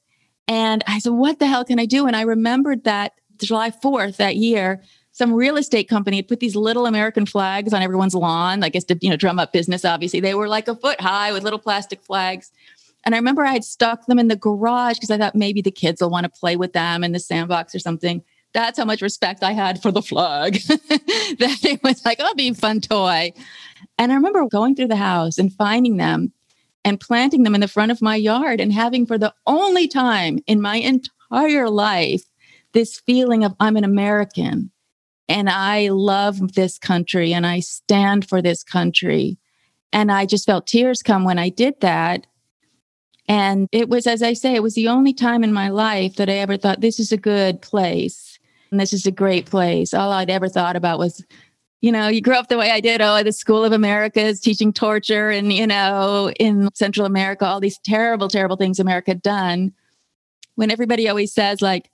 And I said, what the hell can I do? And I remembered that July 4th that year, some real estate company had put these little American flags on everyone's lawn, I guess to you know drum up business. Obviously, they were like a foot high with little plastic flags. And I remember I had stuck them in the garage because I thought maybe the kids will want to play with them in the sandbox or something. That's how much respect I had for the flag. that it was like, oh, be a fun toy. And I remember going through the house and finding them and planting them in the front of my yard and having for the only time in my entire life this feeling of I'm an American and I love this country and I stand for this country. And I just felt tears come when I did that. And it was, as I say, it was the only time in my life that I ever thought, this is a good place. And this is a great place. All I'd ever thought about was, you know, you grew up the way I did. Oh, the School of America is teaching torture and, you know, in Central America, all these terrible, terrible things America had done. When everybody always says, like,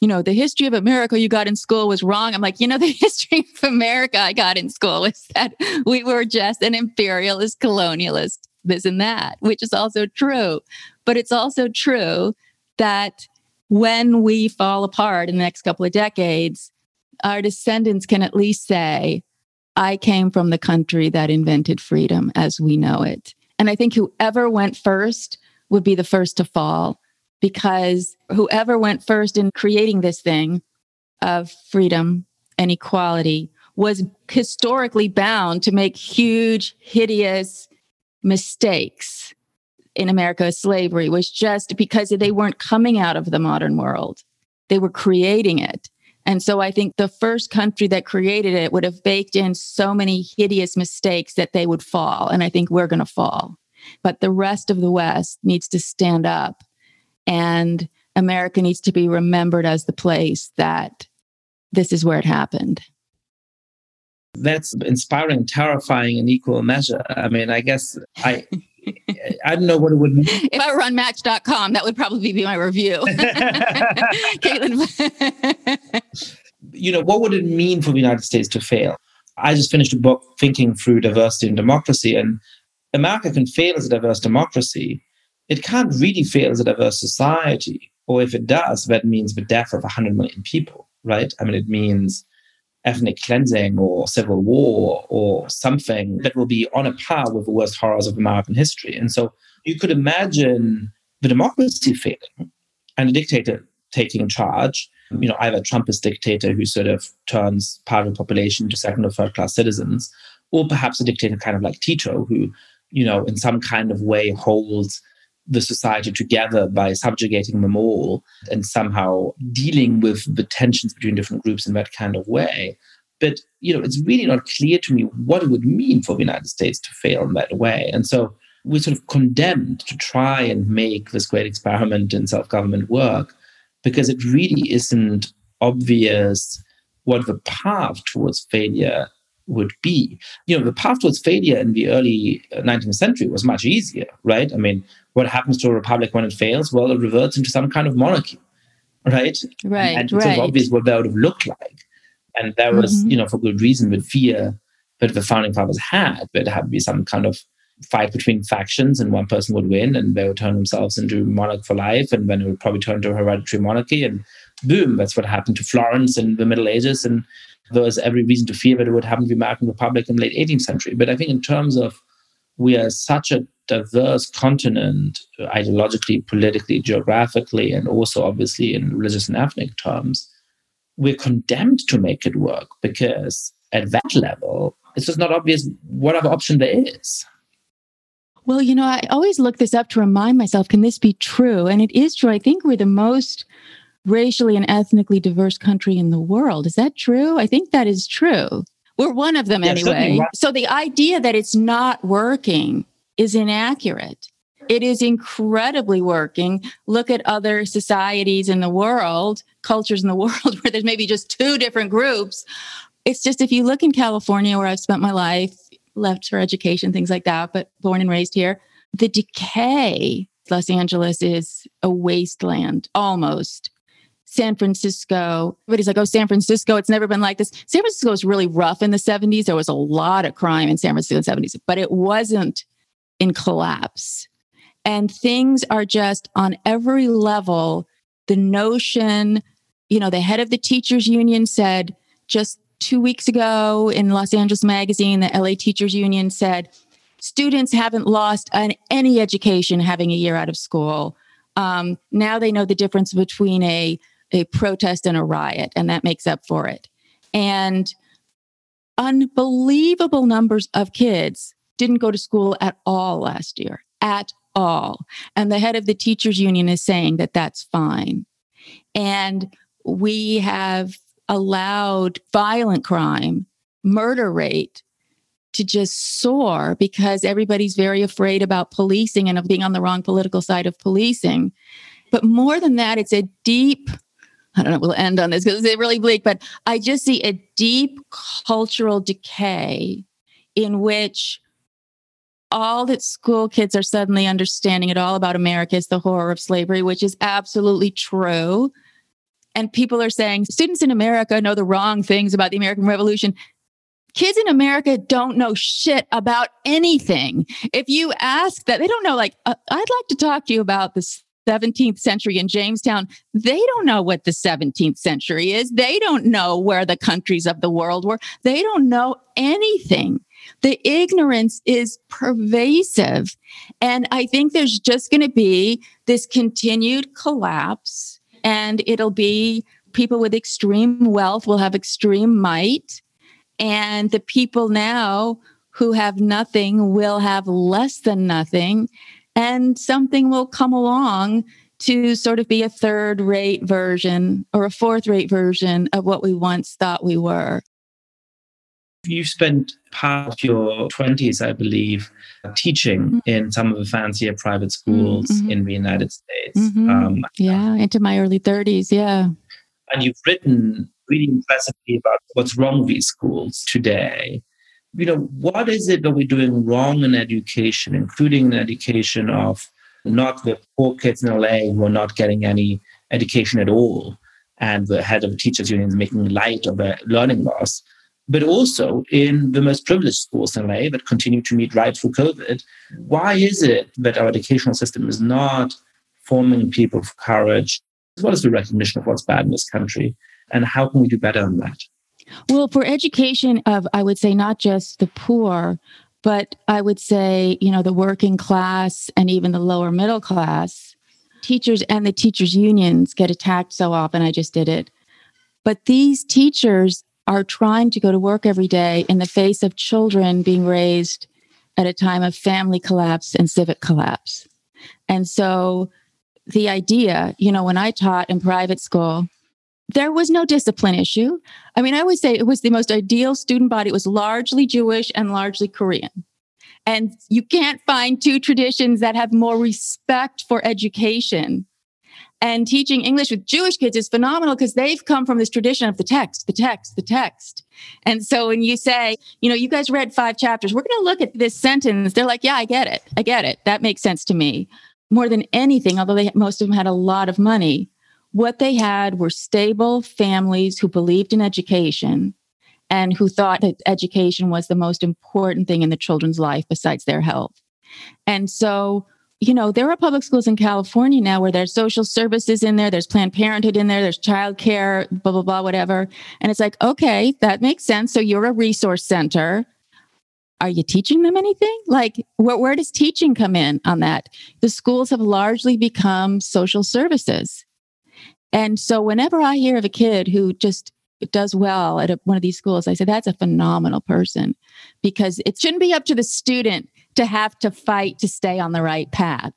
you know, the history of America you got in school was wrong. I'm like, you know, the history of America I got in school was that we were just an imperialist, colonialist, this and that, which is also true. But it's also true that when we fall apart in the next couple of decades, our descendants can at least say, I came from the country that invented freedom as we know it. And I think whoever went first would be the first to fall because whoever went first in creating this thing of freedom and equality was historically bound to make huge, hideous mistakes in America. Slavery was just because they weren't coming out of the modern world, they were creating it. And so I think the first country that created it would have baked in so many hideous mistakes that they would fall. And I think we're going to fall. But the rest of the West needs to stand up. And America needs to be remembered as the place that this is where it happened. That's inspiring, terrifying in equal measure. I mean, I guess I I don't know what it would mean. If I were on match.com, that would probably be my review. Caitlin. you know, what would it mean for the United States to fail? I just finished a book thinking through diversity and democracy, and America can fail as a diverse democracy. It can't really fail as a diverse society. Or if it does, that means the death of 100 million people, right? I mean, it means ethnic cleansing or civil war or something that will be on a par with the worst horrors of American history. And so you could imagine the democracy failing and a dictator taking charge, you know, either a Trumpist dictator who sort of turns part of the population to second or third class citizens, or perhaps a dictator kind of like Tito, who, you know, in some kind of way holds the society together by subjugating them all and somehow dealing with the tensions between different groups in that kind of way. But you know, it's really not clear to me what it would mean for the United States to fail in that way. And so we're sort of condemned to try and make this great experiment in self-government work because it really isn't obvious what the path towards failure would be. You know, the path towards failure in the early 19th uh, century was much easier, right? I mean, what happens to a republic when it fails? Well, it reverts into some kind of monarchy, right? Right, and right. it's obvious what that would have looked like. And that was, mm-hmm. you know, for good reason, with fear that the founding fathers had, that had to be some kind of fight between factions and one person would win and they would turn themselves into monarch for life and then it would probably turn to a hereditary monarchy and boom that's what happened to florence in the middle ages and there was every reason to fear that it would happen to the american republic in the late 18th century but i think in terms of we are such a diverse continent, uh, ideologically, politically, geographically, and also obviously in religious and ethnic terms, we're condemned to make it work because at that level, it's just not obvious what other option there is. Well, you know, I always look this up to remind myself can this be true? And it is true. I think we're the most racially and ethnically diverse country in the world. Is that true? I think that is true. We're one of them yeah, anyway. So the idea that it's not working is inaccurate. It is incredibly working. Look at other societies in the world, cultures in the world where there's maybe just two different groups. It's just if you look in California, where I've spent my life, left for education, things like that, but born and raised here, the decay, Los Angeles is a wasteland almost. San Francisco. Everybody's like, oh, San Francisco, it's never been like this. San Francisco was really rough in the 70s. There was a lot of crime in San Francisco in the 70s, but it wasn't in collapse. And things are just on every level. The notion, you know, the head of the teachers union said just two weeks ago in Los Angeles Magazine, the LA Teachers Union said, students haven't lost an, any education having a year out of school. Um, now they know the difference between a a protest and a riot, and that makes up for it. And unbelievable numbers of kids didn't go to school at all last year, at all. And the head of the teachers union is saying that that's fine. And we have allowed violent crime, murder rate to just soar because everybody's very afraid about policing and of being on the wrong political side of policing. But more than that, it's a deep I don't know, we'll end on this because it's really bleak, but I just see a deep cultural decay in which all that school kids are suddenly understanding at all about America is the horror of slavery, which is absolutely true. and people are saying students in America know the wrong things about the American Revolution. Kids in America don't know shit about anything. If you ask that, they don't know, like, uh, I'd like to talk to you about the 17th century in Jamestown. They don't know what the 17th century is. They don't know where the countries of the world were. They don't know anything. The ignorance is pervasive. And I think there's just going to be this continued collapse and it'll be people with extreme wealth will have extreme might and the people now who have nothing will have less than nothing and something will come along to sort of be a third rate version or a fourth rate version of what we once thought we were you spent part of your 20s, I believe, teaching mm-hmm. in some of the fancier private schools mm-hmm. in the United States. Mm-hmm. Um, yeah, into my early 30s. Yeah. And you've written really impressively about what's wrong with these schools today. You know, what is it that we're doing wrong in education, including the education of not the poor kids in LA who are not getting any education at all, and the head of the teachers union is making light of their learning loss, but also in the most privileged schools in LA that continue to meet right through COVID. Why is it that our educational system is not forming people for courage, as well as the recognition of what's bad in this country? And how can we do better on that? Well, for education of, I would say, not just the poor, but I would say, you know, the working class and even the lower middle class, teachers and the teachers' unions get attacked so often. I just did it. But these teachers are trying to go to work every day in the face of children being raised at a time of family collapse and civic collapse. And so the idea, you know, when I taught in private school, there was no discipline issue. I mean, I would say it was the most ideal student body. It was largely Jewish and largely Korean. And you can't find two traditions that have more respect for education and teaching English with Jewish kids is phenomenal because they've come from this tradition of the text, the text, the text. And so when you say, you know, you guys read five chapters, we're going to look at this sentence. They're like, yeah, I get it. I get it. That makes sense to me. More than anything, although they, most of them had a lot of money, what they had were stable families who believed in education and who thought that education was the most important thing in the children's life besides their health. And so you know, there are public schools in California now where there's social services in there, there's Planned Parenthood in there, there's child care, blah, blah, blah, whatever. And it's like, okay, that makes sense. So you're a resource center. Are you teaching them anything? Like, where, where does teaching come in on that? The schools have largely become social services. And so whenever I hear of a kid who just does well at a, one of these schools, I say, that's a phenomenal person because it shouldn't be up to the student to have to fight to stay on the right path.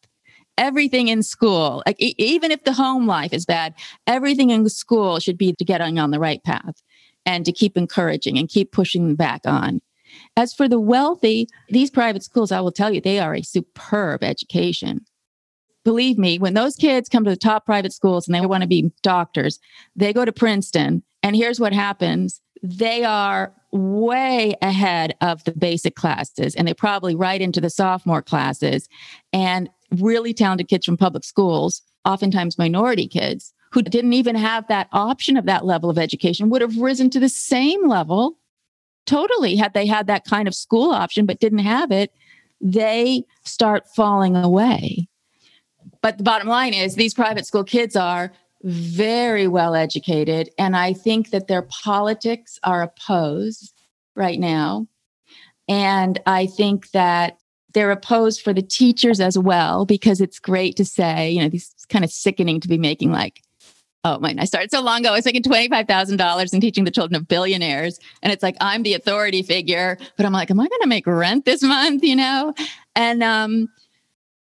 Everything in school, like even if the home life is bad, everything in school should be to get on, on the right path and to keep encouraging and keep pushing them back on. As for the wealthy, these private schools, I will tell you, they are a superb education. Believe me, when those kids come to the top private schools and they want to be doctors, they go to Princeton. And here's what happens they are way ahead of the basic classes and they probably right into the sophomore classes and really talented kids from public schools oftentimes minority kids who didn't even have that option of that level of education would have risen to the same level totally had they had that kind of school option but didn't have it they start falling away but the bottom line is these private school kids are very well educated. And I think that their politics are opposed right now. And I think that they're opposed for the teachers as well, because it's great to say, you know, these kind of sickening to be making like, oh my, I started so long ago, I was making $25,000 and teaching the children of billionaires. And it's like, I'm the authority figure, but I'm like, am I going to make rent this month? You know? And, um,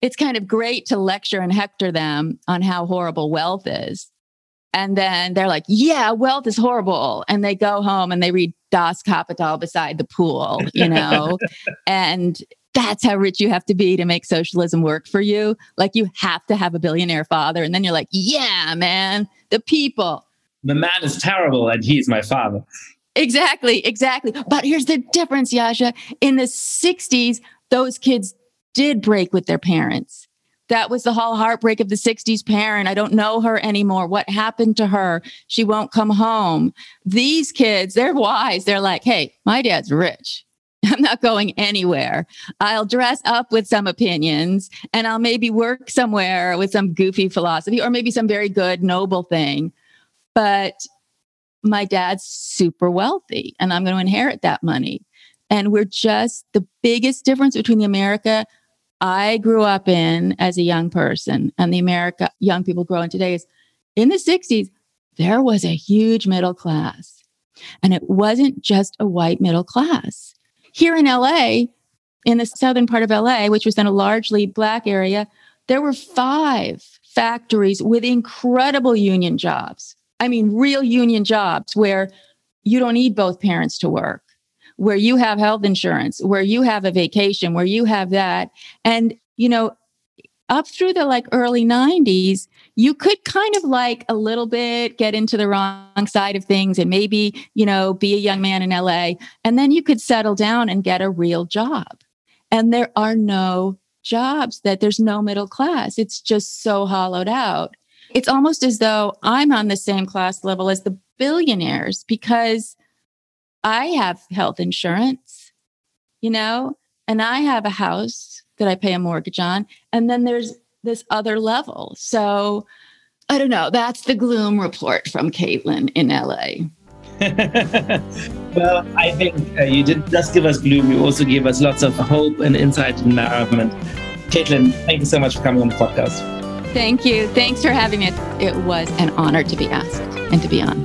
it's kind of great to lecture and hector them on how horrible wealth is. And then they're like, yeah, wealth is horrible. And they go home and they read Das Kapital beside the pool, you know? and that's how rich you have to be to make socialism work for you. Like you have to have a billionaire father. And then you're like, yeah, man, the people. The man is terrible and he's my father. Exactly, exactly. But here's the difference, Yascha. In the 60s, those kids did break with their parents. That was the whole heartbreak of the 60s parent. I don't know her anymore. What happened to her? She won't come home. These kids, they're wise. They're like, hey, my dad's rich. I'm not going anywhere. I'll dress up with some opinions and I'll maybe work somewhere with some goofy philosophy or maybe some very good, noble thing. But my dad's super wealthy and I'm going to inherit that money. And we're just the biggest difference between the America I grew up in as a young person and the America young people grow in today is in the 60s, there was a huge middle class. And it wasn't just a white middle class. Here in LA, in the southern part of LA, which was then a largely black area, there were five factories with incredible union jobs. I mean, real union jobs where you don't need both parents to work, where you have health insurance, where you have a vacation, where you have that. And, you know, up through the like early 90s, you could kind of like a little bit get into the wrong side of things and maybe, you know, be a young man in LA. And then you could settle down and get a real job. And there are no jobs that there's no middle class. It's just so hollowed out. It's almost as though I'm on the same class level as the billionaires because I have health insurance, you know, and I have a house that I pay a mortgage on. And then there's this other level. So I don't know. That's the gloom report from Caitlin in LA. well, I think uh, you didn't just give us gloom, you also gave us lots of hope and insight and environment. Caitlin, thank you so much for coming on the podcast. Thank you. Thanks for having me. It was an honor to be asked and to be on.